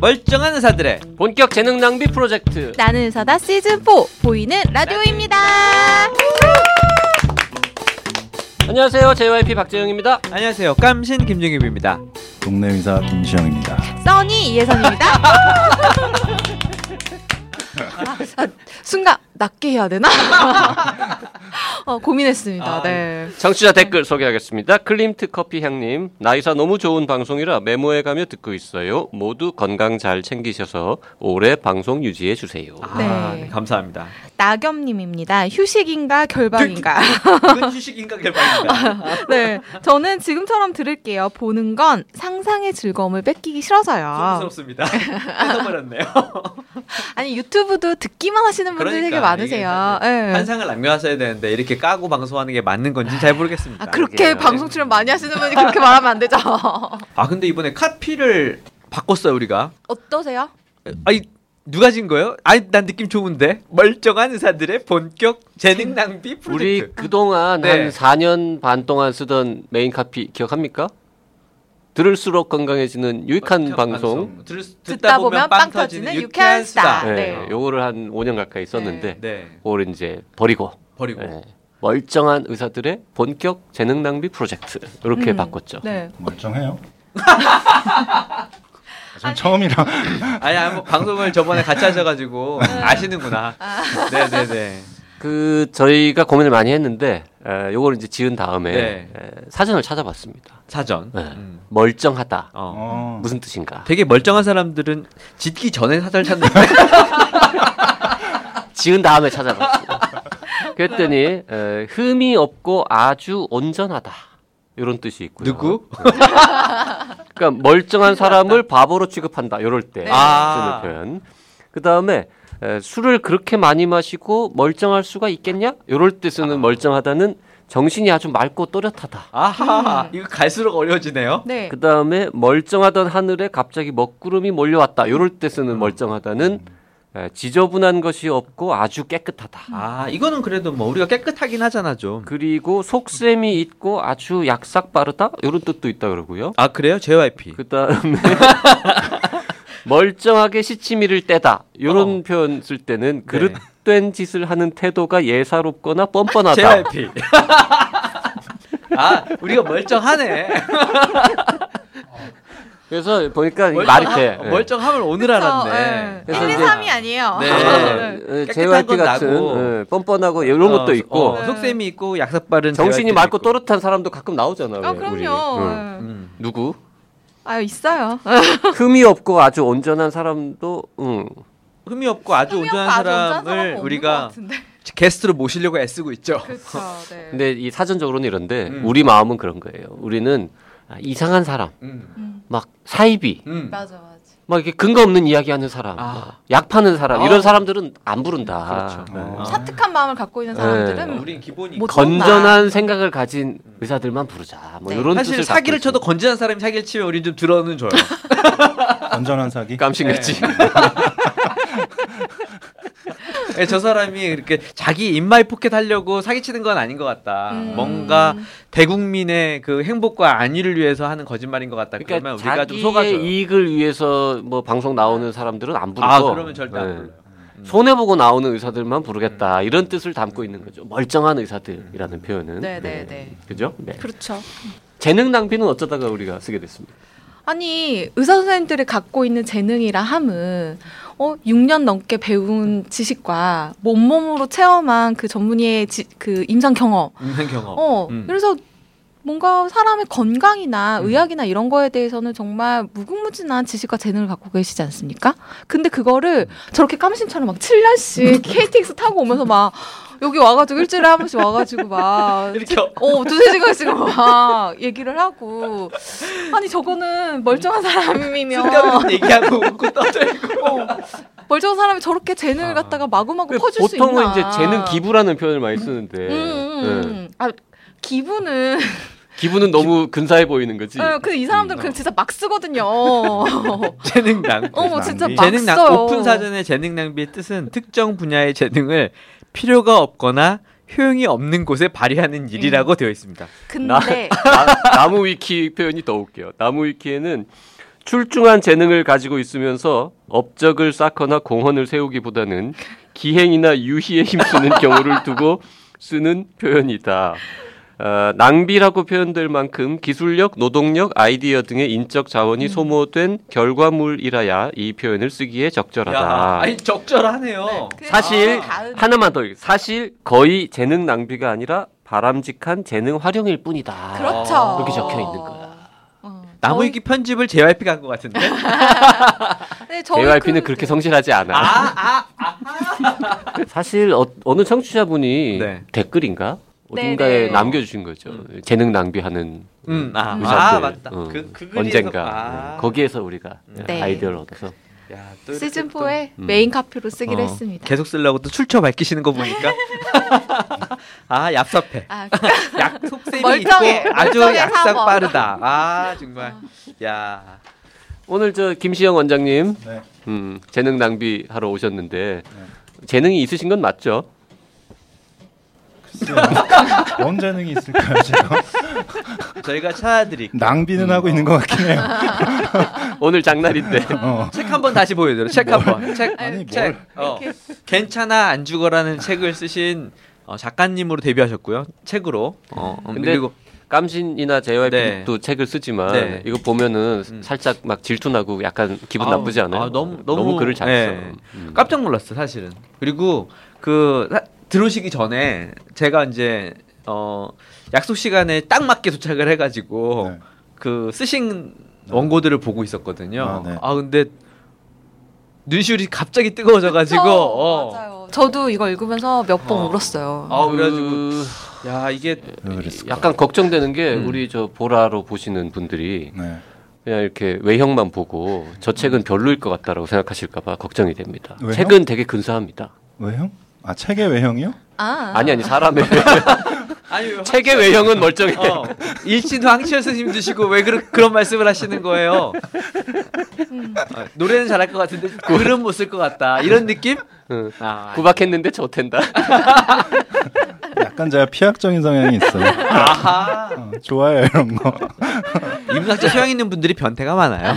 멀쩡한 의사들의 본격 재능 낭비 프로젝트 나는 의사다 시즌 4 보이는 라디오입니다. 안녕하세요 JYP 박재영입니다 안녕하세요 깜신 김종엽입니다. 동네 의사 김시영입니다. 써니 이혜선입니다. 아, 아, 순간 낮게 해야 되나? 어, 고민했습니다. 아, 네. 청취자 댓글 소개하겠습니다 클림트 커피 향님 나이사 너무 좋은 방송이라 메모해 가며 듣고 있어요 모두 건강 잘 챙기셔서 오래 방송 유지해 주세요 아, 네. 네, 감사합니다. 나겸님입니다. 휴식인가 결방인가? 이건 휴식인가 결방인가? 네, 저는 지금처럼 들을게요. 보는 건 상상의 즐거움을 뺏기기 싫어서요. 소스럽습니다. 뺏어버렸네요. 아니 유튜브도 듣기만 하시는 되게 그러니까 많으세요. 이게 네. 환상을 남겨놨어야 되는데 이렇게 까고 방송하는 게 맞는 건지 잘 모르겠습니다. 아, 그렇게 그러게요. 방송 출연 많이 하시는 분이 그렇게 말하면 안 되죠. 아 근데 이번에 카피를 바꿨어요 우리가. 어떠세요? 아니 누가 진 거예요? 아니 난 느낌 좋은데 멀쩡한 의사들의 본격 재능 낭비 프로젝트. 우리 그동안 네. 한 4년 반 동안 쓰던 메인 카피 기억합니까? 들을수록 건강해지는 유익한 멀쩡한 방송 들, 듣다 보면 빵 터지는 유쾌한 수다. 네. 네. 요거를 한 5년 가까이 썼는데 네 그걸 이제 버리고 버리고. 네. 멀쩡한 의사들의 본격 재능 낭비 프로젝트 이렇게 음. 바꿨죠. 네. 멀쩡해요? 전 처음이라 아니 아니 뭐 방송을 저번에 같이 하셔가지고 아시는구나. 네네네. 그 저희가 고민을 많이 했는데 에, 요걸 이제 지은 다음에 네. 에, 사전을 찾아봤습니다. 사전. 네. 음. 멀쩡하다 어. 어, 무슨 뜻인가? 되게 멀쩡한 사람들은 짓기 전에 사전을 찾는데 지은 다음에 찾아봤습니다. 그랬더니 에, 흠이 없고 아주 온전하다 이런 뜻이 있고요. 누구? 그러니까 멀쩡한 사람을 바보로 취급한다 이럴 때 네. 아. 쓰는 표현. 그 다음에 술을 그렇게 많이 마시고 멀쩡할 수가 있겠냐? 이럴 때 쓰는 멀쩡하다는 정신이 아주 맑고 또렷하다. 아하 이거 갈수록 어려워지네요. 네. 그 다음에 멀쩡하던 하늘에 갑자기 먹구름이 몰려왔다. 이럴 때 쓰는 멀쩡하다는 에, 지저분한 것이 없고 아주 깨끗하다. 아 이거는 그래도 뭐 우리가 깨끗하긴 하잖아 좀. 그리고 속셈이 있고 아주 약삭 빠르다. 이런 뜻도 있다 그러고요. 아 그래요? JYP. 그 다음에 멀쩡하게 시치미를 떼다. 이런 어. 네. 표현 쓸 때는 그릇된 짓을 하는 태도가 예사롭거나 뻔뻔하다. JYP. 아 우리가 멀쩡하네. 그래서 보니까 말이 돼. 예. 멀쩡함을 오늘 그쵸, 알았네. 네. 그래서 1, 2, 이제- 3이 아니에요. 네. JYP 건 같은 나고. 예, 뻔뻔하고 이런 어, 것도 있고 어, 속셈이 있고 약삭빠른 정신이 JYP 도 맑고 있고. 또렷한 사람도 가끔 나오잖아. 아, 왜, 우리. 그럼요. 응. 네. 음. 누구? 아, 있어요. 흠이 없고 아주 온전한 사람도 응. 흠이 없고 아주 흠이 온전한 없고 사람을 우리가. 게스트로 모시려고 애쓰고 있죠. 그렇죠. 네. 근데 이 사전적으로는 이런데 음. 우리 마음은 그런 거예요. 우리는 아, 이상한 사람, 음. 막 사이비, 음. 맞아, 맞아. 막 이렇게 근거 없는 이야기하는 사람, 아. 막약 파는 사람 아. 이런 사람들은 안 부른다. 그렇죠. 네. 어. 사특한 마음을 갖고 있는 사람들은 네. 우린 기본이 못 건전한 생각을 가진 의사들만 부르자. 뭐 네. 이런 사실 뜻을 사기를 쳐도 건전한 사람이 사기를 치면 우린 좀 들어는 줘요. 건전한 사기. 깜찍했지. 예, 저 사람이 이렇게 자기 in my pocket 하려고 사기치는 건 아닌 것 같다. 음. 뭔가 대국민의 그 행복과 안위를 위해서 하는 거짓말인 것 같다. 그러니까 그러면 우리가 좀 자기의 속아줘요. 이익을 위해서 뭐 방송 나오는 사람들은 안 부르고 아 그러면 절대 안 네. 불러요. 음. 손해 보고 나오는 의사들만 부르겠다 이런 뜻을 담고 있는 거죠. 멀쩡한 의사들이라는 표현은. 네, 네, 네. 그죠? 네. 그렇죠. 재능 낭비는 어쩌다가 우리가 쓰게 됐습니다. 아니 의사 선생님들이 갖고 있는 재능이라 함은 어 6년 넘게 배운 지식과 몸몸으로 체험한 그 전문의의 지, 그 임상 경험. 인생 경험. 어 음. 그래서 뭔가 사람의 건강이나 의학이나 이런 거에 대해서는 정말 무궁무진한 지식과 재능을 갖고 계시지 않습니까? 근데 그거를 저렇게 깜신처럼 막 7년씩 KTX 타고 오면서 막 여기 와가지고 일주일에 한 번씩 와가지고 막 이렇게 어, 두세 시간씩 막 얘기를 하고. 아니, 저거는 멀쩡한 사람이면. 쓸데없는 얘기하고 웃고 떠들고. 어, 멀쩡한 사람이 저렇게 재능을 아. 갖다가 마구마구 퍼줄 수 있나. 보통은 이제 재능 기부라는 표현을 많이 쓰는데 음, 음, 네. 음. 아, 기분은. 기부는 너무 근사해 보이는 거지. 어, 근데 이 사람들은 그냥 진짜 막 쓰거든요. 재능 낭비. 어머, 진짜. 막 재능 낭 써요. 오픈 사전의 재능 낭비의 뜻은 특정 분야의 재능을 필요가 없거나 효용이 없는 곳에 발휘하는 일이라고 되어 있습니다. 근데 나, 나무 위키 표현이 더 웃겨요. 나무 위키에는 출중한 재능을 가지고 있으면서 업적을 쌓거나 공헌을 세우기보다는 기행이나 유희에 힘쓰는 경우를 두고 쓰는 표현이다. 어, 낭비라고 표현될 만큼 기술력, 노동력, 아이디어 등의 인적 자원이 소모된 결과물이라야 이 표현을 쓰기에 적절하다. 아니 적절하네요. 그- 사실 아, 하나만 더 사실 거의 재능 낭비가 아니라 바람직한 재능 활용일 뿐이다. 그렇죠. 그렇게 적혀 있는 거야. 어, 나무위키 편집을 JYP가 한 것 같은데. 네, JYP는 그- 그... 렇게 성실하지 않아. 아, 아, 사실 어, 느 청취자분이 네. 댓글인가 네, 어딘가에 네. 남겨주신 거죠. 재능 낭비하는 음, 아, 음. 아 의사들. 맞다. 어, 그, 그 언젠가 아. 거기에서 우리가 네. 아이디어를 얻어서 야, 또 시즌 이렇게 또- 4의 음. 메인 카피로 쓰기로 어, 했습니다. 계속 쓰려고 또 출처 밝히시는 거 보니까 아 얍삽해. 아, 약 속셈이 멀쩡해. 있고 아주 약삭. 빠르다. 아 정말. 야. 오늘 저 김시영 원장님 네. 음, 재능 낭비하러 오셨는데 재능이 있으신 건 맞죠? 글쎄요. 뭔 재능이 있을까요, 제가? 저희가 찾아드릴게요. 낭비는 하고 있는 것 같긴 해요. 오늘 장날인데 어. 책 한번 다시 보여드려. 책 한 번. 책. 아니, 책. 어. 괜찮아 안 죽어라는 책을 쓰신 어, 작가님으로 데뷔하셨고요. 책으로. 어, 어, 근데 그리고 깜신이나 JYP도 네. 책을 쓰지만 네. 이거 보면은 음. 살짝 막 질투나고 약간 기분 아우, 나쁘지 않아요? 아, 너무 너무 글을 잘 예. 써. 음. 깜짝 놀랐어 사실은. 그리고 그 사- 들어오시기 전에 제가 이제 어 약속 시간에 딱 맞게 도착을 해가지고 네. 그 쓰신 원고들을 보고 있었거든요. 아, 네. 아 근데 눈시울이 갑자기 뜨거워져가지고 그쵸? 어. 맞아요. 저도 이거 읽으면서 몇번 어. 울었어요. 아 그래가지고 그 야 이게? 약간 걱정되는 게 음. 우리 저 보라로 보시는 분들이 네. 그냥 이렇게 외형만 보고 저 책은 별로일 것 같다라고 생각하실까봐 걱정이 됩니다. 왜요? 책은 되게 근사합니다. 외형? 아 책의 외형이요? 아, 아니 아니 사람의 아니 왜 책의 외형은 멀쩡해. 어, 일진도 황치열 스님 드시고 왜 그런 그런 말씀을 하시는 거예요? 음. 어, 노래는 잘할 것 같은데 글은 못 쓸 것 같다 이런 느낌? 응. 아, 구박했는데 좋댄다. 약간 제가 피학적인 성향이 있어요. 아하. 어, 좋아요 이런 거. 인문학자 소양 있는 분들이 변태가 많아요.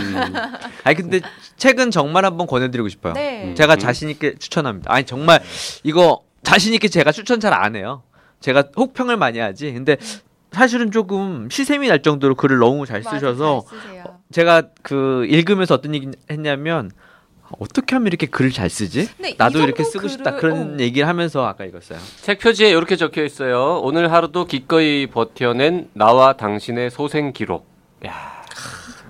아니 근데 책은 정말 한번 권해드리고 싶어요. 네. 제가 음. 자신 있게 추천합니다. 아니 정말 이거 자신 있게 제가 추천 잘 안 해요. 제가 혹평을 많이 하지. 근데 사실은 조금 시샘이 날 정도로 글을 너무 잘 맞아, 쓰셔서 잘 쓰세요. 제가 그 읽으면서 어떤 얘기 했냐면 어떻게 하면 이렇게 글을 잘 쓰지? 나도 이렇게 쓰고 싶다 글을- 그런 어. 얘기를 하면서 아까 읽었어요. 책 표지에 이렇게 적혀 있어요. 오늘 하루도 기꺼이 버텨낸 나와 당신의 소생 기록. 야.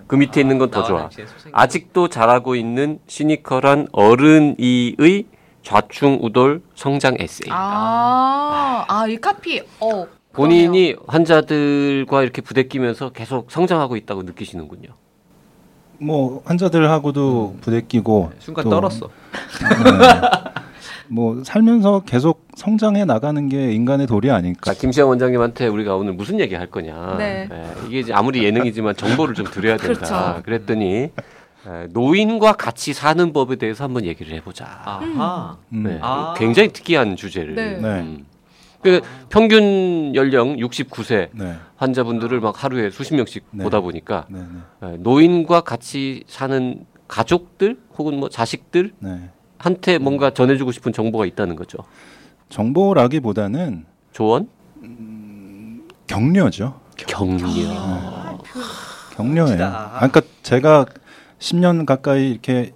그 밑에 있는 건 더 좋아. 아직도 잘하고 있는 시니컬한 어른이의 좌충우돌 성장 에세이. 아, 아, 이 카피, 어. 본인이 환자들과 이렇게 부대끼면서 계속 성장하고 있다고 느끼시는군요. 뭐 환자들하고도 부대끼고 순간 또, 떨었어. 네. 뭐 살면서 계속 성장해 나가는 게 인간의 도리 아닐까. 자, 김시영 원장님한테 우리가 오늘 무슨 얘기 할 거냐. 네. 예, 이게 이제 아무리 예능이지만 정보를 좀 드려야 된다. 그렇죠. 그랬더니 예, 노인과 같이 사는 법에 대해서 한번 얘기를 해보자. 아하. 음. 네, 아. 굉장히 특이한 주제를. 네. 네. 음. 그 평균 연령 69세 네. 환자분들을 막 하루에 수십 명씩 네. 보다 보니까 네. 네. 예, 노인과 같이 사는 가족들 혹은 뭐 자식들 네. 한테 뭔가 전해주고 싶은 정보가 있다는 거죠. 정보라기보다는 조언, 격려죠. 격려. 격려예요. 멋지다. 아, 그러니까 제가 10년 가까이 이렇게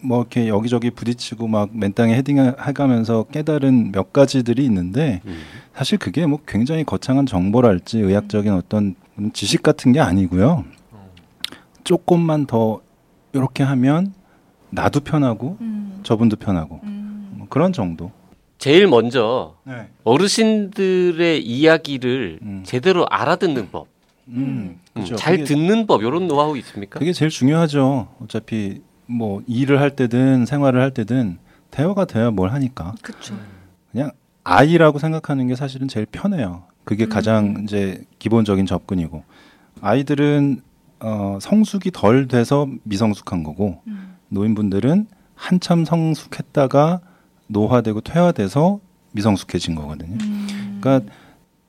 뭐 이렇게 여기저기 부딪히고 막 맨땅에 헤딩해가면서 깨달은 몇 가지들이 있는데 음. 사실 그게 뭐 굉장히 거창한 정보랄지 의학적인 어떤 지식 같은 게 아니고요. 조금만 더 이렇게 하면 나도 편하고 음, 저분도 편하고 음. 뭐 그런 정도. 제일 먼저 네. 어르신들의 이야기를 음. 제대로 알아듣는 법, 음, 음, 그죠. 잘 그게- 듣는 법 이런 노하우 있습니까? 그게 제일 중요하죠. 어차피 뭐 일을 할 때든 생활을 할 때든 대화가 돼야 뭘 하니까. 그쵸. 그냥 아이라고 생각하는 게 사실은 제일 편해요. 그게 음. 가장 이제 기본적인 접근이고 아이들은 어, 성숙이 덜 돼서 미성숙한 거고 음. 노인분들은 한참 성숙했다가 노화되고 퇴화돼서 미성숙해진 거거든요. 음. 그러니까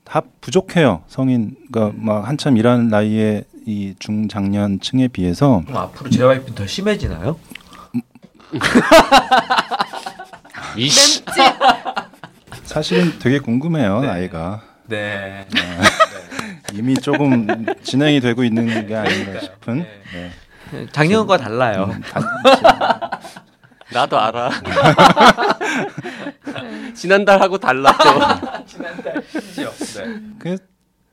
다 부족해요. 성인 그러니까 막 한참 일하는 나이에 이 중장년층에 비해서 그럼 앞으로 JYP는 더 심해지나요? 이씨. 사실은 되게 궁금해요. 네. 나이가 네. 이미 조금 진행이 되고 있는 게 아닌가 그러니까요. 싶은. 네. 네. 작년과 달라요. 음, 다- 나도 알아. 지난달하고 달라. 지난달 심지어. 네. 그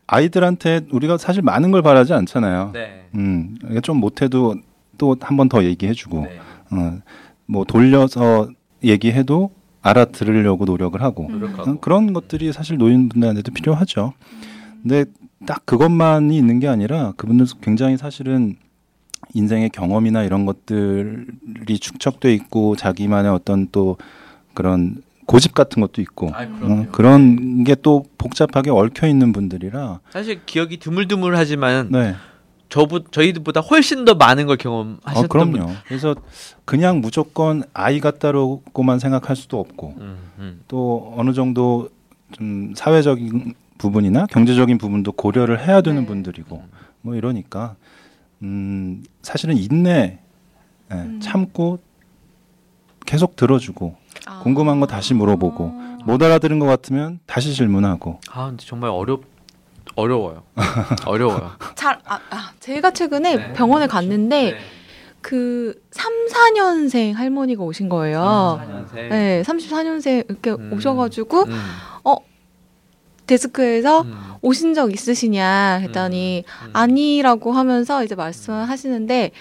아이들한테 우리가 사실 많은 걸 바라지 않잖아요. 네. 음, 좀 못해도 또 한 번 더 얘기해주고, 네. 어, 뭐 돌려서 얘기해도 알아들으려고 노력을 하고 노력하고. 어, 그런 것들이 사실 노인분들한테도 필요하죠. 근데 딱 그것만이 있는 게 아니라 그분들 굉장히 사실은 인생의 경험이나 이런 것들이 축적돼 있고 자기만의 어떤 또 그런 고집 같은 것도 있고 아, 어. 그런 게 또 복잡하게 얽혀 있는 분들이라 사실 기억이 드물드물하지만 네. 저부 저희들보다 훨씬 더 많은 걸 경험하셨던 어, 그럼요. 그래서 그냥 무조건 아이 같다로만 생각할 수도 없고 분. 음, 음. 또 어느 정도 좀 사회적인 부분이나 경제적인 부분도 고려를 해야 되는 네. 분들이고 뭐 이러니까 음 사실은 인내 예, 음. 참고 계속 들어주고 아. 궁금한 거 다시 물어보고 못 알아들은 것 같으면 다시 질문하고 아 근데 정말 어렵 어려워요. 어려워요. 잘 아, 아, 제가 최근에 네. 병원에 갔는데 네. 그 3, 4년생 할머니가 오신 거예요. 34년생. 네, 34년생 이렇게 음. 오셔가지고 음, 데스크에서 음, 오신 적 있으시냐 했더니 음. 아니라고 하면서 이제 말씀하시는데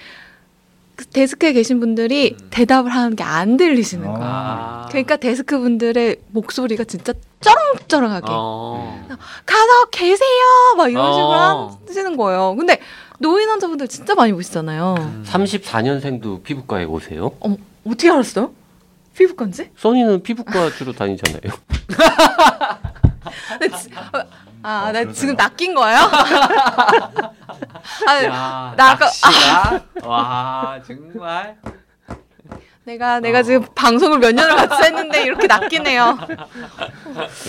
그 데스크에 계신 분들이 음. 대답을 하는 게 안 들리시는 어. 거예요. 아. 그러니까 데스크 분들의 목소리가 진짜 쩌렁쩌렁하게 어. 가서 계세요 막 이런 식으로 어. 하시는 거예요. 근데 노인 환자분들 진짜 많이 보시잖아요. 음. 34년생도 피부과에 오세요? 어머 어떻게 알았어요? 피부과인지? 써니는 피부과 주로 다니잖아요. 아, 어, 나 그러세요? 지금 낚인 거예요? 아, 야, 나 아까- 낚시가 와 정말 내가 내가 어. 지금 방송을 몇 년을 같이 했는데 이렇게 낚이네요.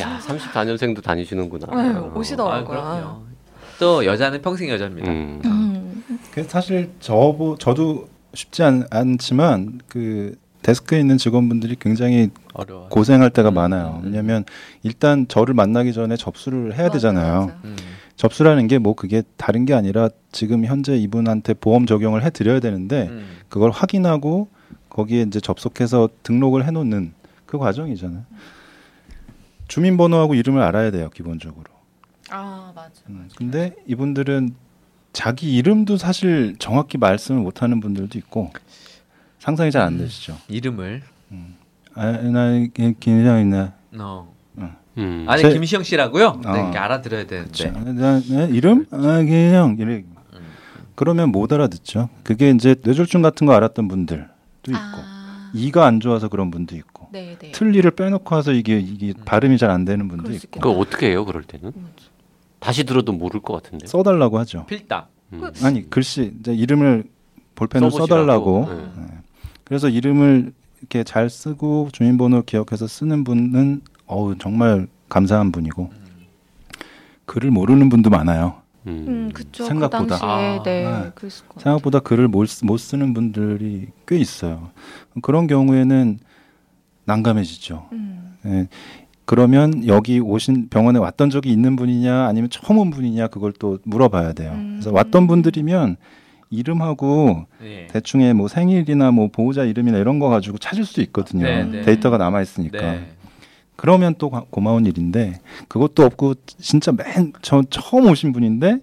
야, 34년생도 다니시는구나. 아유, 어. 오시더라고요. 아. 또 여자는 평생 여자입니다. 음. 음. 그 사실 저도 쉽지 않, 않지만 그 데스크에 있는 직원분들이 굉장히 어려워. 고생할 때가 음, 많아요. 음. 왜냐하면 일단 저를 만나기 전에 접수를 해야 맞아, 되잖아요. 맞아. 음. 접수라는 게 뭐 그게 다른 게 아니라 지금 현재 이분한테 보험 적용을 해 드려야 되는데 음. 그걸 확인하고 거기에 이제 접속해서 등록을 해 놓는 그 과정이잖아요. 주민번호하고 이름을 알아야 돼요, 기본적으로. 아 맞아. 음, 근데 이분들은 자기 이름도 사실 정확히 말씀을 못 하는 분들도 있고 상상이 잘안 음. 되시죠. 이름을 아, 나 김장이나 어. 음. 아니 제- 김시영 씨라고요? 네, 어. 이렇게 알아들어야 되는데. 나, 나 이름? 아, 김장 이래. 그러면 못 알아듣죠. 그게 이제 뇌졸중 같은 거 알았던 분들도 있고 아, 이가 안 좋아서 그런 분도 있고 네, 네. 틀니를 빼놓고 와서 이게 이게 음. 발음이 잘 안 되는 분도 있고 그거 어떻게 해요, 그럴 때는? 다시 들어도 모를 것 같은데. 써달라고 하죠. 필답. 음. 아니 글씨 이제 이름을 볼펜으로 써보시라고. 써달라고. 네. 네. 그래서 이름을 이렇게 잘 쓰고 주민번호 기억해서 쓰는 분은 어우 정말 감사한 분이고 글을 모르는 분도 많아요. 음. 음, 그쵸. 생각보다. 그 당시에 아, 네, 네. 생각보다 글을 못, 쓰- 못 쓰는 분들이 꽤 있어요. 그런 경우에는 난감해지죠. 음. 예. 그러면 여기 오신 병원에 왔던 적이 있는 분이냐 아니면 처음 온 분이냐 그걸 또 물어봐야 돼요. 음. 그래서 왔던 분들이면 이름하고 예. 대충의 뭐 생일이나 뭐 보호자 이름이나 이런 거 가지고 찾을 수 있거든요. 네, 네. 데이터가 남아 있으니까. 네. 그러면 또 고- 고마운 일인데 그것도 없고 진짜 맨 저 처음 오신 분인데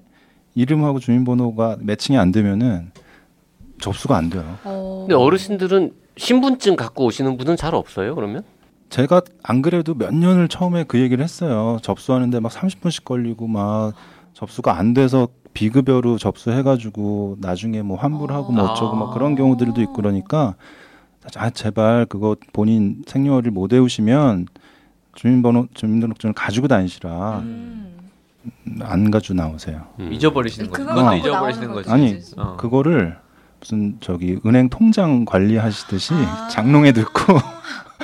이름하고 주민번호가 매칭이 안 되면은 접수가 안 돼요. 어. 근데 어르신들은 신분증 갖고 오시는 분은 잘 없어요, 그러면? 제가 안 그래도 몇 년을 처음에 그 얘기를 했어요. 접수하는데 막 30분씩 걸리고 막 접수가 안 돼서 비급여로 접수해가지고 나중에 뭐 환불하고 뭐 어쩌고 막 그런 경우들도 있고 그러니까 아 제발 그거 본인 생년월일 못 외우시면 주민번호 주민등록증을 가지고 다니시라 음. 안 가지고 나오세요. 음. 잊어버리시는 거죠. 그거 그것도 갖고 잊어버리시는. 거지. 아니 어. 그거를 무슨 저기 은행 통장 관리하시듯이 아. 장롱에 넣고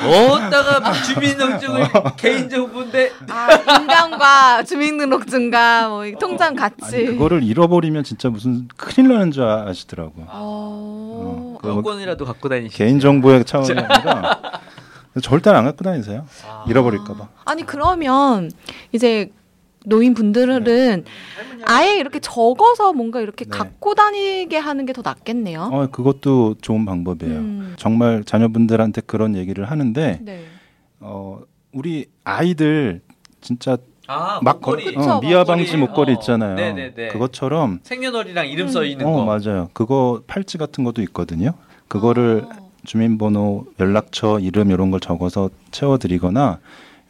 어디다가 막 주민등록증을 개인정보인데 아, 인감과 주민등록증과 뭐이 통장 같이. 아니, 그거를 잃어버리면 진짜 무슨 큰일 나는 줄 아시더라고요. 어. 그거 뭐 여권이라도 갖고 다니시. 개인 정보의 차원이 아니라 절대 안 갖고 다니세요. 아. 잃어버릴까봐. 아니 그러면 이제 노인분들은 아예 이렇게 적어서 뭔가 이렇게 네. 갖고 다니게 하는 게 더 낫겠네요. 어, 그것도 좋은 방법이에요. 음. 정말 자녀분들한테 그런 얘기를 하는데 네. 어, 우리 아이들 진짜 아, 막 목걸이. 그쵸, 어, 미아 목걸이. 방지 목걸이 어, 있잖아요. 네네네. 그것처럼 생년월일이랑 이름 음. 써 있는 어 거. 맞아요. 그거 팔찌 같은 것도 있거든요. 그거를 어. 주민번호, 연락처, 이름 이런 걸 적어서 채워드리거나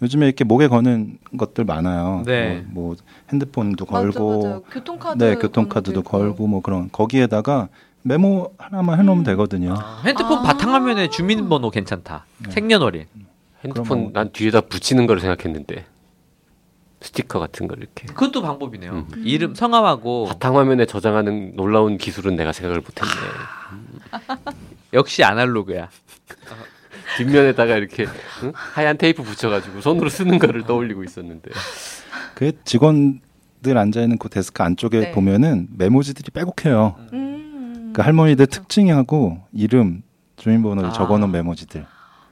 요즘에 이렇게 목에 거는 것들 많아요. 네. 뭐, 뭐 핸드폰도 맞아, 맞아요. 걸고, 교통카드 네 교통카드도 걸고 뭐 그런 거기에다가 메모 하나만 해놓으면 음. 되거든요. 아, 핸드폰 아. 바탕화면에 주민번호 괜찮다. 네. 생년월일. 핸드폰 뭐- 난 뒤에다 붙이는 걸 생각했는데 스티커 같은 걸 이렇게 그것도 방법이네요. 음. 이름 성함하고 바탕화면에 저장하는 놀라운 기술은 내가 생각을 못했네. 역시 아날로그야. 뒷면에다가 이렇게 응? 하얀 테이프 붙여가지고 손으로 쓰는 거를 떠올리고 있었는데 그 직원들 앉아 있는 그 데스크 안쪽에 네. 보면은 메모지들이 빼곡해요. 음. 그 할머니들 특징하고 이름, 주민번호를 아. 적어놓은 메모지들.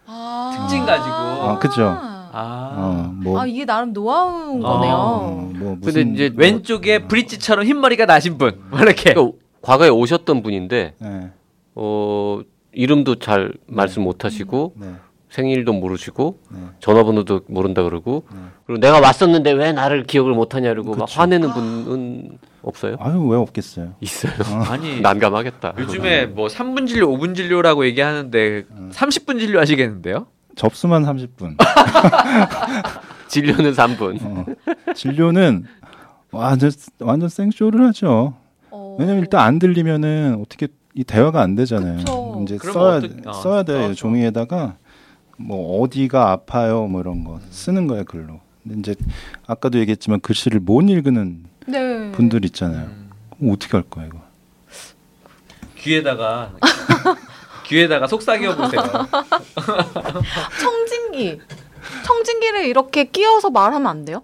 아. 특징 가지고. 아, 그죠. 아. 어, 뭐, 아 이게 나름 노하우인 어. 거네요. 어, 뭐 근데 이제 왼쪽에 브릿지처럼 흰머리가 나신 분. 뭐 이렇게. 그러니까 과거에 오셨던 분인데 네, 어 이름도 잘 말씀 못 하시고 네, 생일도 모르시고 네. 전화번호도 모른다 그러고 네. 그리고 내가 왔었는데 왜 나를 기억을 못 하냐 그러고 막 그쵸. 화내는 분은 없어요? 아유 왜 없겠어요. 있어요. 아니 난감하겠다. 요즘에 뭐 3분 진료, 5분 진료라고 얘기하는데 음. 30분 진료 하시겠는데요? 접수만 30분. 진료는 3분. 어. 진료는 완전 완전 생쇼를 하죠. 어. 왜냐면 일단 안 들리면은 어떻게 이 대화가 안 되잖아요. 그쵸. 이제 그럼 써야 어떡- 어, 써야 돼요. 써서. 종이에다가 뭐 어디가 아파요 뭐 이런 거 쓰는 거예요 글로. 근데 이제 아까도 얘기했지만 글씨를 못 읽는 네. 분들 있잖아요. 음. 어떻게 할 거야 이거? 귀에다가 귀에다가 속삭여 보세요. 청진기. 청진기를 이렇게 끼워서 말하면 안 돼요?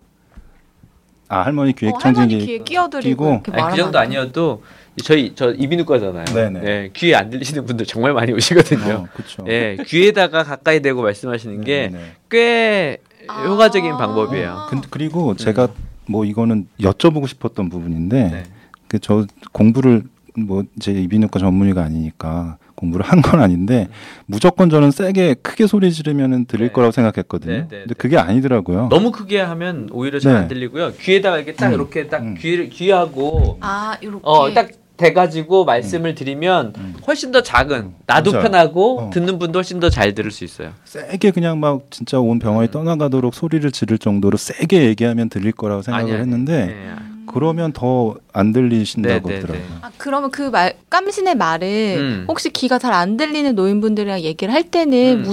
아 할머니 어, 기획 할머니 청진기 귀에 끼워드리고 끼고. 이렇게 아니, 말하면 그 정도? 아니어도 저희 저 이비인후과잖아요. 네네. 네, 귀에 안 들리시는 분들 정말 많이 오시거든요. 어, 그렇죠. 예, 귀에다가 가까이 대고 말씀하시는 게 네, 네. 꽤 아. 효과적인 방법이에요. 근- 그리고 제가 뭐 이거는 여쭤보고 싶었던 부분인데 네. 그저 공부를 뭐 제 이비인후과 전문의가 아니니까 공부를 한 건 아닌데 무조건 저는 세게 크게 소리 지르면은 들릴 네. 거라고 생각했거든요. 네, 네, 근데 네. 그게 아니더라고요. 너무 크게 하면 오히려 잘안 네. 들리고요. 귀에다가 이렇게 딱 음, 이렇게 딱 음. 귀를 귀하고 아 이렇게. 어딱 대가지고 말씀을 드리면 음. 훨씬 더 작은 나도 맞아요. 편하고 어. 듣는 분도 훨씬 더 잘 들을 수 있어요. 세게 그냥 막 진짜 온 병원이 음. 떠나가도록 소리를 지를 정도로 세게 얘기하면 들릴 거라고 생각을 아니, 아니. 했는데 네. 그러면 더 안 들리신다고 네, 네, 하더라고요. 아, 그러면 그 말, 깜신의 말을 음. 혹시 귀가 잘 안 들리는 노인분들이랑 얘기를 할 때는 음,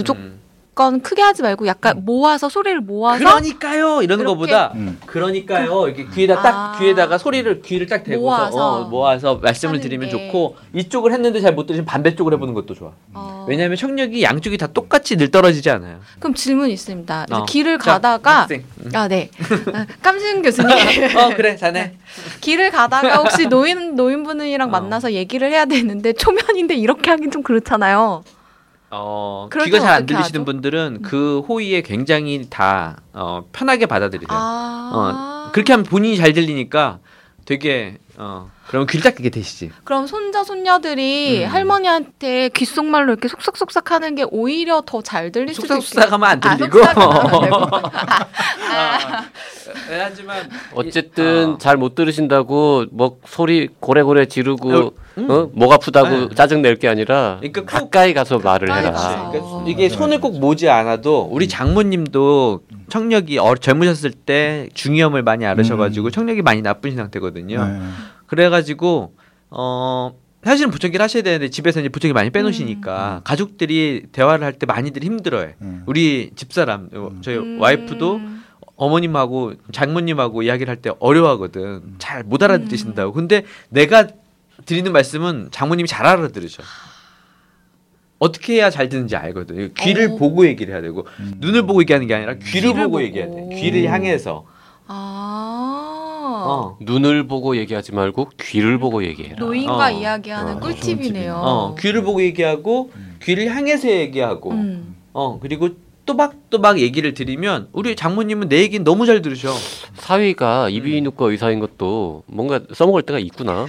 무조건 음. 크게 하지 말고 약간 모아서 소리를 모아서 그러니까요 이러는 이렇게- 것보다 음. 그러니까요 이렇게 귀에다 딱 아. 귀에다가 소리를 귀를 딱 대고서 모아서 어, 모아서 말씀을 드리면 게. 좋고 이쪽을 했는데 잘 못 들으시면 반대쪽으로 해보는 것도 좋아. 어, 왜냐하면 청력이 양쪽이 다 똑같이 늘 떨어지지 않아요. 그럼 질문 있습니다. 어. 길을 자, 가다가. 음. 아 네. 아, 깜신 교수님 어 그래 자네. 길을 가다가 혹시 노인 노인분이랑 어. 만나서 얘기를 해야 되는데 초면인데 이렇게 하긴 좀 그렇잖아요. 어 귀가 땐잘안 들리시는 하죠? 분들은 그 호의에 굉장히 다 어, 편하게 받아들이세요. 아 어, 그렇게 하면 본인이 잘 들리니까 되게 어 그러면 귀를 딱 끄게 되시지. 그럼 손자 손녀들이 음. 할머니한테 귓속말로 이렇게 속삭속삭 하는 게 오히려 더 잘 들릴 수도 있겠 속삭속삭 하면 안 아, 들리고. 되고. 아, 네, 하지만 어쨌든 어. 잘못 들으신다고 뭐 소리 고래고래 지르고 어, 음. 어? 목 아프다고 네. 짜증 낼 게 아니라 그러니까 꼭- 가까이 가서 말을 가까이 해라. 가서. 그러니까 이게 맞아요. 손을 꼭 모지 않아도 우리 장모님도 청력이 어, 젊으셨을 때 중이염을 많이 앓으셔가지고 음. 청력이 많이 나쁘신 상태거든요. 네. 그래가지고 어 사실은 부청기를 하셔야 되는데 집에서 이제 부청기 많이 빼놓으시니까 음. 가족들이 대화를 할 때 많이들 힘들어해. 음. 우리 집사람 어, 저희 음. 와이프도 어머님하고 장모님하고 이야기를 할 때 어려워하거든. 잘 못 알아듣신다고. 근데 내가 드리는 말씀은 장모님이 잘 알아들으셔. 어떻게 해야 잘 듣는지 알거든. 귀를 어. 보고 얘기를 해야 되고 음. 눈을 보고 얘기하는 게 아니라 귀를, 귀를 보고, 보고. 얘기해야 돼. 귀를 향해서. 아. 어. 눈을 보고 얘기하지 말고 귀를 보고 얘기해라. 노인과 어. 이야기하는 어, 꿀팁이네요. 어, 귀를 보고 얘기하고 귀를 향해서 얘기하고. 음. 어, 그리고 또박또박 얘기를 드리면 우리 장모님은 내 얘기는 너무 잘 들으셔. 사위가 이비인후과 의사인 것도 뭔가 써먹을 때가 있구나.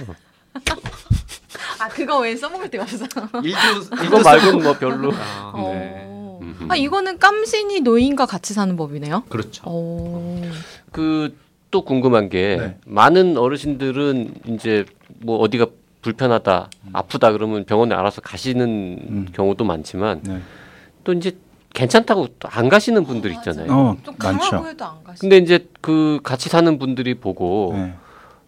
아 그거 왜 써먹을 데가 없어. 일도 이거 말고는 뭐 별로. 아, 네. 어. 음흠. 아 이거는 깜신이 노인과 같이 사는 법이네요. 그렇죠. 어. 그또 궁금한 게 네. 많은 어르신들은 이제 뭐 어디가 불편하다, 아프다 그러면 병원에 알아서 가시는 음. 경우도 많지만 네. 또 이제 괜찮다고 또안 가시는 분들 있잖아요. 어, 좀 많죠. 근데 이제 그 같이 사는 분들이 보고 네.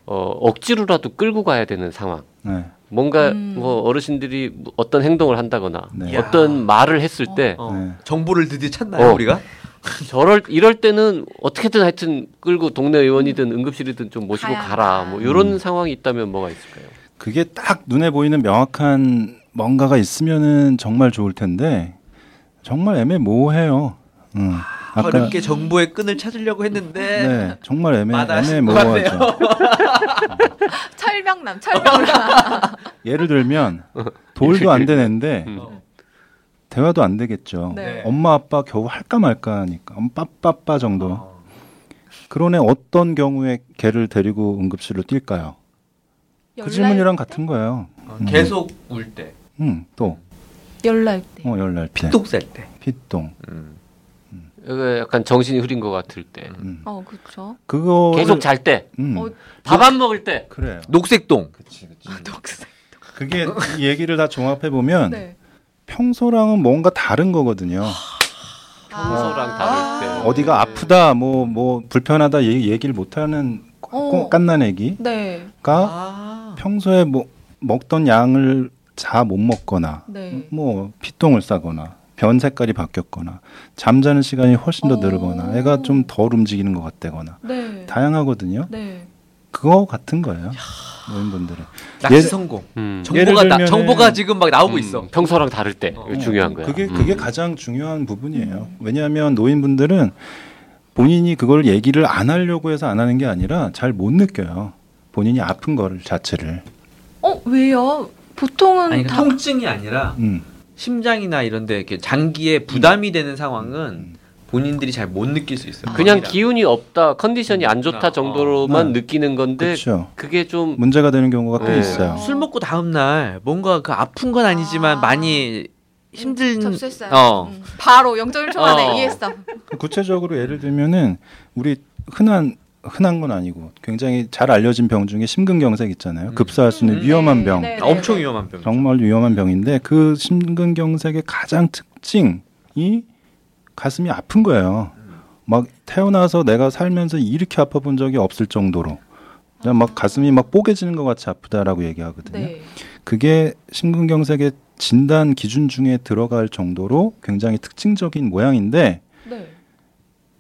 어, 억지로라도 끌고 가야 되는 상황. 네. 뭔가 음. 뭐 어르신들이 뭐 어떤 행동을 한다거나 네. 어떤 말을 했을 때 어, 네. 정보를 드디어 찾나요, 어. 우리가? 저럴 이럴 때는 어떻게든 하여튼 끌고 동네 의원이든 응급실이든 좀 모시고 가야 가라. 뭐 이런 음. 상황이 있다면 뭐가 있을까요? 그게 딱 눈에 보이는 명확한 뭔가가 있으면은 정말 좋을 텐데 정말 애매모호해요. 음. 아까 어렵게 정보의 끈을 찾으려고 했는데 네, 정말 애매 애매모호하죠. 철벽남, 철벽남. 예를 들면 돌도 안 되는데 음. 어. 대화도 안 되겠죠. 네. 엄마 아빠 겨우 할까 말까 하니까 엄 빠빠빠 정도. 어. 그러네 어떤 경우에 걔를 데리고 응급실로 뛸까요? 그 질문이랑 같은 거예요. 어, 음. 계속 울 때, 음, 또 열날 때. 어, 열날 피, 뚝쌀 때. 피똥. 음. 약간 정신이 흐린 것 같을 때, 음. 어 그렇죠. 그거 계속 잘 때, 음. 어, 밥안 먹을 때, 그래요. 녹색동. 그치, 그치. 독색. 그게 이 얘기를 다 종합해 보면 네. 평소랑은 뭔가 다른 거거든요. 평소랑 아. 다를 때. 어디가 아프다, 뭐뭐 불편하다 얘기, 얘기를 못하는 어. 깐난 애기가 네. 아. 평소에 뭐 먹던 양을 다 못 먹거나 네. 뭐 피똥을 싸거나 변 색깔이 바뀌었거나 잠자는 시간이 훨씬 더 어. 늘거나 애가 좀 덜 움직이는 것 같다거나 네. 다양하거든요. 네. 그거 같은 거예요. 노인분들은 낚시 예- 성공. 음. 정보가 나, 들면은- 정보가 지금 막 나오고 음, 있어. 평소랑 다를 때 어. 중요한 거야. 그게 음. 그게 가장 중요한 부분이에요. 왜냐하면 노인분들은 본인이 그걸 얘기를 안 하려고 해서 안 하는 게 아니라 잘 못 느껴요. 본인이 아픈 거를 자체를. 어 왜요? 보통은 아니 다 통증이 아니라 음. 심장이나 이런데 이렇게 장기에 부담이 되는 상황은 음. 본인들이 잘 못 느낄 수 있어요. 그냥 마음이랑. 기운이 없다, 컨디션이 안 좋다 어. 정도로만 네. 느끼는 건데 그렇죠. 그게 좀 문제가 되는 경우가 꽤 네. 있어요. 술 먹고 다음 날 뭔가 그 아픈 건 아니지만 아. 많이 힘든 접수했어요. 어. 음. 바로 0.1초 만에 어. 이해했어. 구체적으로 예를 들면은 우리 흔한 흔한 건 아니고 굉장히 잘 알려진 병 중에 심근경색 있잖아요. 음. 급사할 수 있는 음. 위험한 네, 병. 네. 아, 엄청 위험한 병. 정말 위험한 병인데 그 심근경색의 가장 특징이 가슴이 아픈 거예요. 막 태어나서 내가 살면서 이렇게 아파 본 적이 없을 정도로 그냥 막 가슴이 막 뽀개지는 것 같이 아프다라고 얘기하거든요. 네. 그게 심근경색의 진단 기준 중에 들어갈 정도로 굉장히 특징적인 모양인데 네.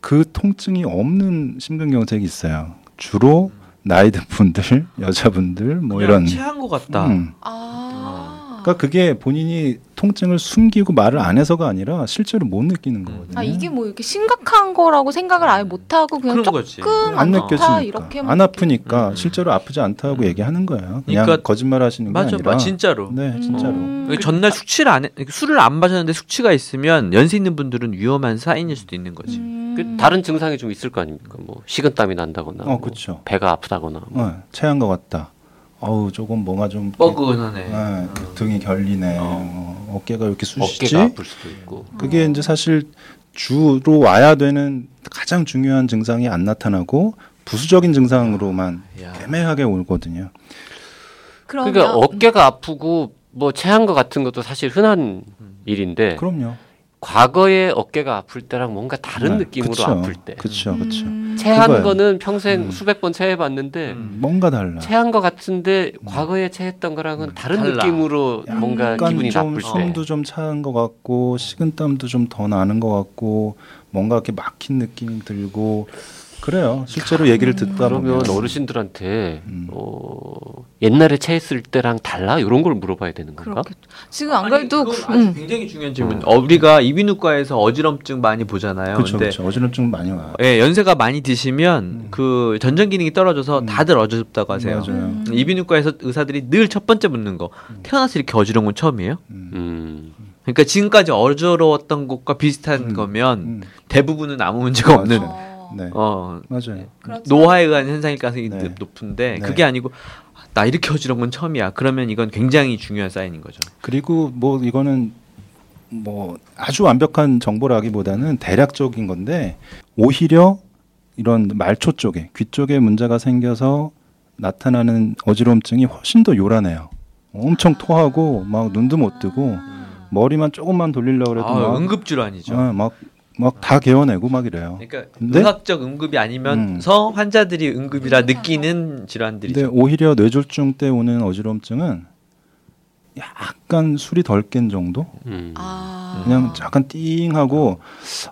그 통증이 없는 심근경색이 있어요. 주로 나이 든 분들, 여자분들 뭐 그냥 이런. 체한 것 같다. 음. 아. 그러니까 그게 본인이 통증을 숨기고 말을 안 해서가 아니라 실제로 못 느끼는 거거든요. 아 이게 뭐 이렇게 심각한 거라고 생각을 아예 못 하고 그냥 거지. 조금 안 느껴지니까 안 아프니까 음. 실제로 아프지 않다고 음. 얘기하는 거예요. 그냥 그러니까 거짓말 하시는 게 맞아, 아니라. 맞아, 진짜로. 네, 진짜로. 음. 여기 전날 숙취를 안 해, 술을 안 마셨는데 숙취가 있으면 연세 있는 분들은 위험한 사인일 수도 있는 거지. 음. 그 다른 증상이 좀 있을 거 아닙니까? 뭐 식은땀이 난다거나, 어, 뭐 그렇죠. 배가 아프다거나. 뭐. 어, 체한 것 같다. 어우, 조금 뭔가 좀 뻐근하네. 네, 등이 결리네. 어. 어. 깨가 이렇게 쑤시지. 어깨가 아플 수도 있고. 그게 이제 사실 주로 와야 되는 가장 중요한 증상이 안 나타나고 부수적인 증상으로만 야. 애매하게 오거든요. 그러면 그러니까 어깨가 아프고 뭐 체한 것 같은 것도 사실 흔한 일인데 그럼요. 과거에 어깨가 아플 때랑 뭔가 다른 네, 느낌으로 그쵸. 아플 때. 그렇죠, 그렇죠. 음. 체한 그거예요. 거는 평생 음. 수백 번 체해봤는데 음. 뭔가 달라. 체한 것 같은데 과거에 체했던 거랑은 다른 달라. 느낌으로 뭔가 기분이 좀 나쁠 때. 숨도 좀 차는 것 같고 식은땀도 좀 더 나는 것 같고 뭔가 이렇게 막힌 느낌이 들고 그래요. 실제로 얘기를 듣다 보면 어르신들한테 음. 어, 옛날에 체했을 때랑 달라 이런 걸 물어봐야 되는 건가? 그렇게 지금 안 그래도 그건 그- 아주 음. 굉장히 중요한 질문. 어, 우리가 이비인후과에서 어지럼증 많이 보잖아요. 그렇죠, 근데 그렇죠. 어지럼증 많이 와요. 예, 연세가 많이 드시면 음. 그 전정 기능이 떨어져서 음. 다들 어지럽다고 하세요. 맞아요. 음. 이비인후과에서 의사들이 늘 첫 번째 묻는 거 태어나서 이렇게 어지러운 건 처음이에요. 음. 음. 그러니까 지금까지 어지러웠던 것과 비슷한 음. 거면 음. 대부분은 아무 문제가 없는 맞아요. 어, 네, 어 맞아요. 그렇죠. 노화에 의한 현상일 가능성이 네. 높은데 네. 그게 아니고 나 이렇게 어지러운 건 처음이야. 그러면 이건 굉장히 중요한 사인인 거죠. 그리고 뭐 이거는 뭐 아주 완벽한 정보라기보다는 대략적인 건데 오히려 이런 말초 쪽에 귀 쪽에 문제가 생겨서 나타나는 어지러움증이 훨씬 더 요란해요. 엄청 토하고 막 눈도 못 뜨고 머리만 조금만 돌리려고 그래도 아, 막 응급 질환이죠. 막 막다 개어내고 막 이래요. 그러니까 근데- 의학적 응급이 아니면서 환자들이 응급이라 느끼는 질환들이죠. 근데 오히려 뇌졸중 때 오는 어지러움증은 약간 술이 덜 깬 정도? 음. 아. 그냥 약간 띵하고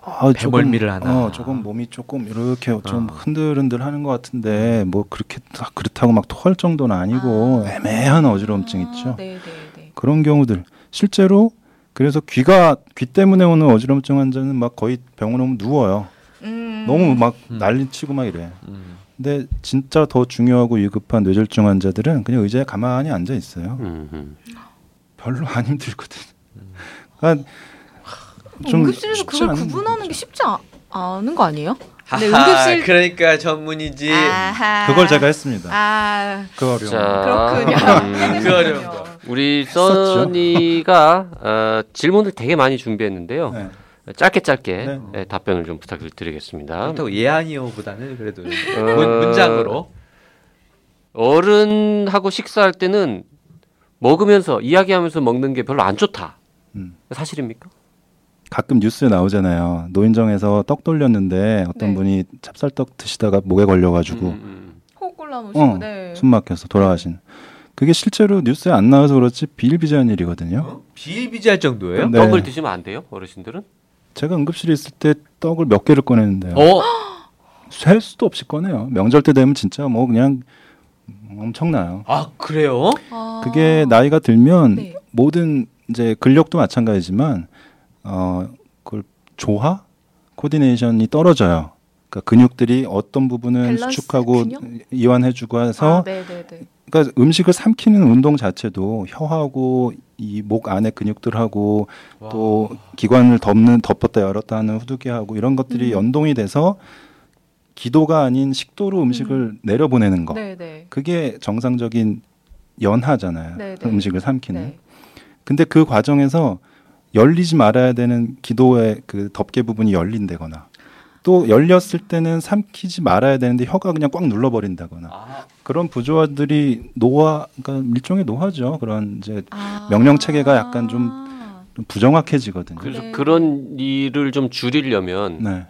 아, 배멀미를 하나. 어, 조금 몸이 조금 이렇게 좀 어. 흔들흔들 하는 것 같은데 뭐 그렇게 딱 그렇다고 막 토할 정도는 아니고 아. 애매한 어지러움증 있죠. 네, 네, 네. 그런 경우들 실제로 그래서 귀가 귀 때문에 오는 어지러움증 환자는 막 거의 병원 오면 누워요. 음. 너무 막 음. 난리치고 막 이래. 음. 근데 진짜 더 중요하고 위급한 뇌졸중 환자들은 그냥 의자에 가만히 앉아 있어요. 음, 음. 별로 안 힘들거든. 그러니까 응급실에서 쉽지 그걸 구분하는. 게 쉽지 아, 않은 거 아니에요? 하하, 응급실 그러니까 전문이지. 아하. 그걸 제가 했습니다. 아 그 어려움. 자, 그렇군요. 음. 그 어려운 거. 우리. 써니가 어, 질문을 되게 많이 준비했는데요. 네. 짧게 짧게 네. 예, 답변을 좀 부탁드리겠습니다. 그렇다고 예아니오보다는 그래도 어, 문, 문장으로 어른하고 식사할 때는 먹으면서 이야기하면서 먹는 게 별로 안 좋다. 음. 사실입니까? 가끔 뉴스에 나오잖아요. 노인정에서 떡 돌렸는데 어떤 네. 분이 찹쌀떡 드시다가 목에 걸려가지고 음, 음. 호흡 곤란 오시고 어, 네. 숨 막혀서 돌아가신. 그게 실제로 뉴스에 안 나와서 그렇지 비일비재한 일이거든요. 어? 비일비재할 정도예요? 네. 떡을 드시면 안 돼요, 어르신들은? 제가 응급실에 있을 때 떡을 몇 개를 꺼냈는데요. 어? 셀 수도 없이 꺼내요. 명절 때 되면 진짜 뭐 그냥 엄청나요. 아 그래요? 아. 그게 나이가 들면 네. 모든 이제 근력도 마찬가지지만 어 그걸 조화 코디네이션이 떨어져요. 그러니까 근육들이 어떤 부분은 수축하고 균형? 이완해주고 해서 아, 네, 네, 네. 그러니까 음식을 삼키는 운동 자체도 혀하고 이 목 안에 근육들하고 또 기관을 덮는 덮었다 열었다 하는 후두개하고 이런 것들이 음. 연동이 돼서 기도가 아닌 식도로 음식을 내려보내는 거. 네, 네. 그게 정상적인 연하잖아요. 네, 네. 음식을 삼키는. 네. 근데 그 과정에서 열리지 말아야 되는 기도의 그 덮개 부분이 열린다거나 또 열렸을 때는 삼키지 말아야 되는데 혀가 그냥 꽉 눌러버린다거나 아, 그런 부조화들이 노화, 그러니까 일종의 노화죠. 그런 이제 아. 명령 체계가 약간 좀좀 부정확해지거든요. 그래서 네. 그런 일을 좀 줄이려면 네,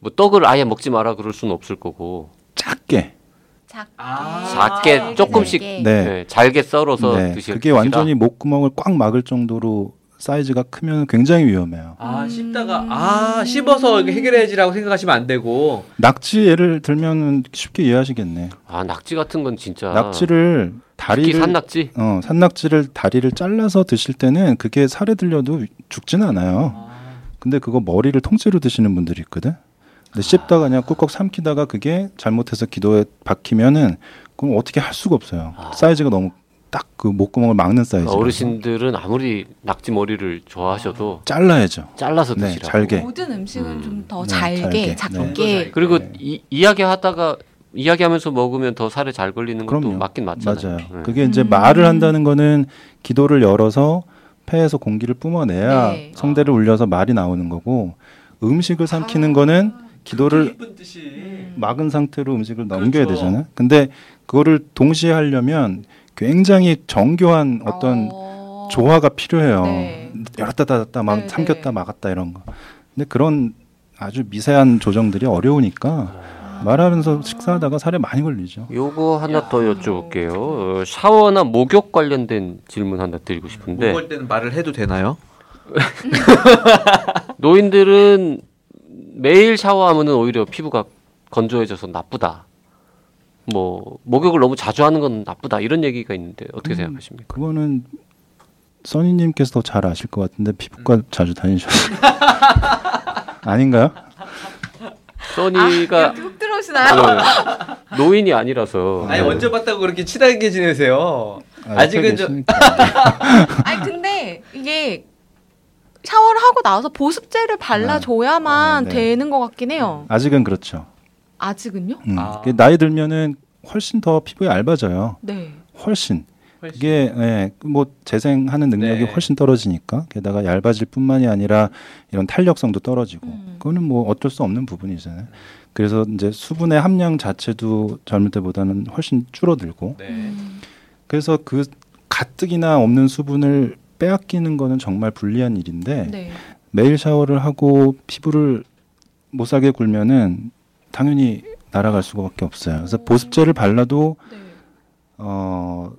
뭐 떡을 아예 먹지 마라 그럴 수는 없을 거고 작게. 작게 아. 작게 조금씩. 네. 네, 잘게 썰어서 네, 드시 그게 완전히 목구멍을 꽉 막을 정도로 사이즈가 크면 굉장히 위험해요. 아 음. 씹다가 아 씹어서 해결해야지라고 생각하시면 안 되고 낙지 예를 들면은 쉽게 이해하시겠네. 아 낙지 같은 건 진짜 낙지를 다리를 산낙지 어, 산낙지를 다리를 잘라서 드실 때는 그게 살에 들려도 죽지는 않아요. 근데 그거 머리를 통째로 드시는 분들이 있거든. 근데 씹다가 그냥 꿀꺽 삼키다가 그게 잘못해서 기도에 박히면은 그럼 어떻게 할 수가 없어요. 아. 사이즈가 너무 딱 그 목구멍을 막는 사이즈. 어르신들은 아무리 낙지 머리를 좋아하셔도 잘라야죠. 잘라서 네, 드시라고. 잘게. 모든 음식은 음. 좀더 네, 잘게, 잘게. 작게. 그리고 네. 이, 이야기하다가 이야기하면서 먹으면 더 살에 잘 걸리는 것도 그럼요. 맞긴 맞잖아요. 맞아요. 네. 그게 이제 음. 말을 한다는 거는 기도를 열어서 폐에서 공기를 뿜어내야 네. 성대를 울려서 말이 나오는 거고 음식을 아. 삼키는 거는 기도를 음. 막은 상태로 음식을 넘겨야 그렇죠. 되잖아요. 근데 그거를 동시에 하려면 굉장히 정교한 어떤 어. 조화가 필요해요. 네. 열었다 닫았다 막 네, 삼켰다 네. 막았다 이런 거. 근데 그런 아주 미세한 조정들이 어려우니까 말하면서 식사하다가 살에 많이 걸리죠. 요거 하나 더 여쭤볼게요. 어, 샤워나 목욕 관련된 질문 하나 드리고 싶은데 먹을 때는 말을 해도 되나요? 노인들은 매일 샤워하면은 오히려 피부가 건조해져서 나쁘다. 뭐 목욕을 너무 자주 하는 건 나쁘다 이런 얘기가 있는데 어떻게 음. 생각하십니까? 그거는 써니님께서 더 잘 아실 것 같은데 피부과 음. 자주 다니셔서 아닌가요? 써니가 이렇게 훅 들어오시나요? 어, 노인이 아니라서 아니 언제 봤다고 그렇게 친하게 지내세요? 아, 저- 계시니까. 아니 근데 이게 샤워를 하고 나와서 보습제를 발라줘야만 아, 네. 되는 것 같긴 해요. 아직은 그렇죠. 아직은요? 음. 아. 그게 나이 들면은 훨씬 더 피부에 얇아져요. 네. 훨씬. 그게 예, 뭐 재생하는 능력이 네. 훨씬 떨어지니까 게다가 얇아질 뿐만이 아니라 이런 탄력성도 떨어지고 음. 그거는 뭐 어쩔 수 없는 부분이잖아요. 그래서 이제 수분의 함량 자체도 젊을 때보다는 훨씬 줄어들고 네. 음. 그래서 그 가뜩이나 없는 수분을 빼앗기는 거는 정말 불리한 일인데 네. 매일 샤워를 하고 피부를 못 살게 굴면은 당연히 날아갈 수밖에 없어요. 그래서 보습제를 발라도 네. 어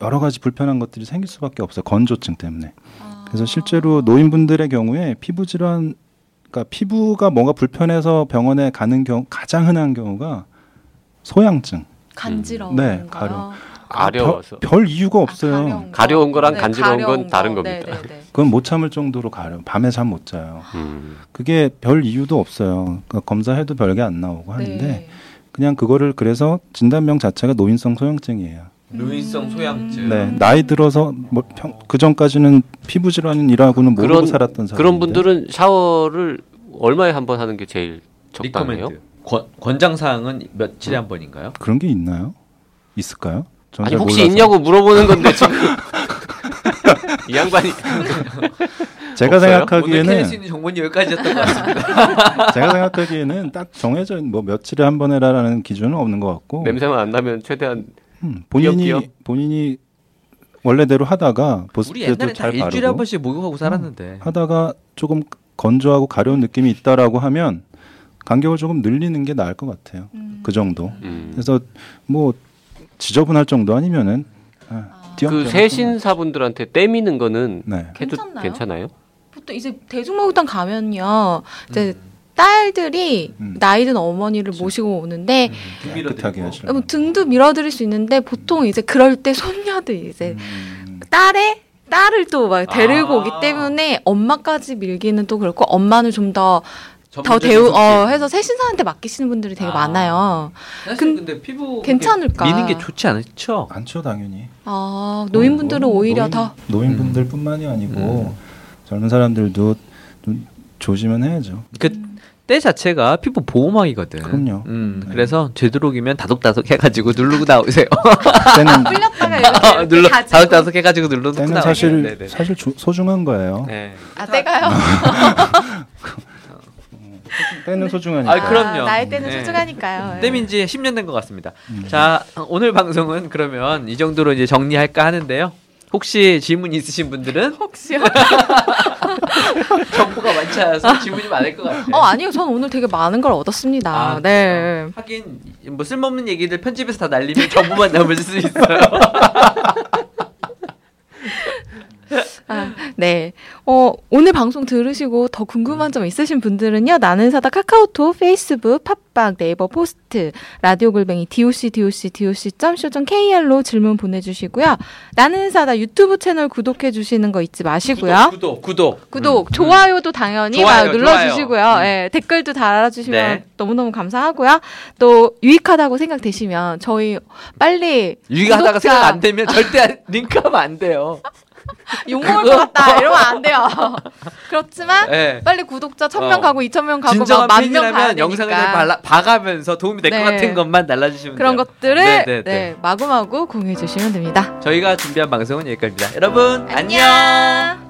여러 가지 불편한 것들이 생길 수밖에 없어요. 건조증 때문에. 아. 그래서 실제로 노인분들의 경우에 피부 질환 그러니까 피부가 뭔가 불편해서 병원에 가는 경우 가장 흔한 경우가 소양증. 간지러운 네? 가려. 가려워서 별, 별 이유가 아, 없어요. 가려운 거. 가려운 거 랑 네, 간지러운 건 가려운 다른 거. 겁니다. 네, 네, 네. 그건 못 참을 정도로 가려. 밤에 잠 못 자요. 음. 그게 별 이유도 없어요. 그러니까 검사해도 별게 안 나오고 하는데 네. 그냥 그거를 그래서 진단명 자체가 노인성 소양증이에요. 노인성 소양증. 네, 나이 들어서 뭐 그 전까지는 피부 질환이라고는 모르고 그런- 살았던 사람. 그런 분들은 샤워를 얼마에 한 번 하는 게 제일 적당해요? 권, 권장 사항은 며칠에 한 번인가요? 그런 게 있나요? 있을까요? 전 아니 잘 혹시 몰라서. 있냐고 물어보는 건데 지금 이 양반이 제가 없어요? 생각하기에는 수 있는 정보는 여기까지였던 것 같습니다. 제가 생각하기에는 딱 정해져 있는 뭐 며칠에 한 번 해라라는 기준은 없는 것 같고 냄새만 안 나면 최대한 음, 본인이 띄엄띄엄? 본인이 원래대로 하다가 우리 보습제도 옛날에 다잘 일주일에 한 바르고 번씩 목욕하고 살았는데. 하다가 조금 건조하고 가려운 느낌이 있다라고 하면 간격을 조금 늘리는 게 나을 것 같아요. 음. 그 정도. 음. 그래서 뭐 지저분할 정도 아니면은 아, 아. 띄엄띄엄 그 세신사분들한테 떼미는 거는 네. 해도 괜찮나요? 괜찮아요? 보통 이제 대중목욕탕 가면요. 이제 음. 딸들이 음. 나이 든 어머니를 모시고 오는데 깨끗하게 하시라고. 뭐 등도 밀어드릴 수 있는데 보통 이제 그럴 때 손녀들 이제 음, 딸의 딸을 또 막 데리고 아. 오기 때문에 엄마까지 밀기는 또 그렇고 엄마는 좀 더 더 대우. 어 해서 세신사한테 맡기시는 분들이 되게 아. 많아요. 사실 근- 근데 피부 괜찮을까? 미는 게 좋지 않죠? 많죠 당연히. 아 노인분들은 음, 오히려 노인, 더 노인분들뿐만이 아니고 음. 젊은 사람들도 좀 조심은 해야죠. 그 때 자체가 피부 보호막이거든. 그럼요. 음, 네. 그래서 되도록이면 다독다독 해가지고 누르고 나오세요. 때는 풀렸다가 이렇게, 이렇게 눌러. 다독다독 해가지고 누르고 때는 나오세요. 사실 네네. 사실 조- 소중한 거예요. 네. 아 때가요? 때는 소중하니까. 아, 그럼요. 나이 때는 네. 소중하니까요. 예. 땜인 지 10년 된 것 같습니다. 음. 자, 오늘 방송은 그러면 이 정도로 이제 정리할까 하는데요. 혹시 질문 있으신 분들은 혹시요? 정보가 많지 않아서 질문이 많을 것 같아요. 어 아니요, 전 오늘 되게 많은 걸 얻었습니다. 아, 네. 하긴 뭐 쓸모없는 얘기들 편집해서 다 날리면 정보만 남을 수 있어요. 아, 네. 어, 오늘 방송 들으시고 더 궁금한 점 있으신 분들은요. 나는 의사다 카카오톡, 페이스북, 팟빵, 네이버 포스트, 라디오 골뱅이 docdocdoc.co.kr로 질문 보내 주시고요. 나는 사다 유튜브 채널 구독해 주시는 거 잊지 마시고요. 구독, 구독. 구독, 음, 좋아요도 당연히 좋아요, 막 눌러 주시고요. 좋아요. 음. 예, 댓글도 달아 주시면 네. 너무너무 감사하고요. 또 유익하다고 생각되시면 저희 빨리 유익하다가 구독자- 생각 안 되면 절대 링크하면 안 돼요. 욕먹을 것 같다 이러면 안 돼요. 그렇지만 네. 빨리 구독자 천명 어. 가고 이천 명 가고 만명 가야 되니까 영상을 잘 발라, 봐가면서 도움이 될것 네. 같은 것만 날라주시면 그런 돼요. 것들을 네, 네, 네, 네. 마구마구 공유해 주시면 됩니다. 저희가 준비한 방송은 여기까지입니다. 여러분 안녕. 안녕.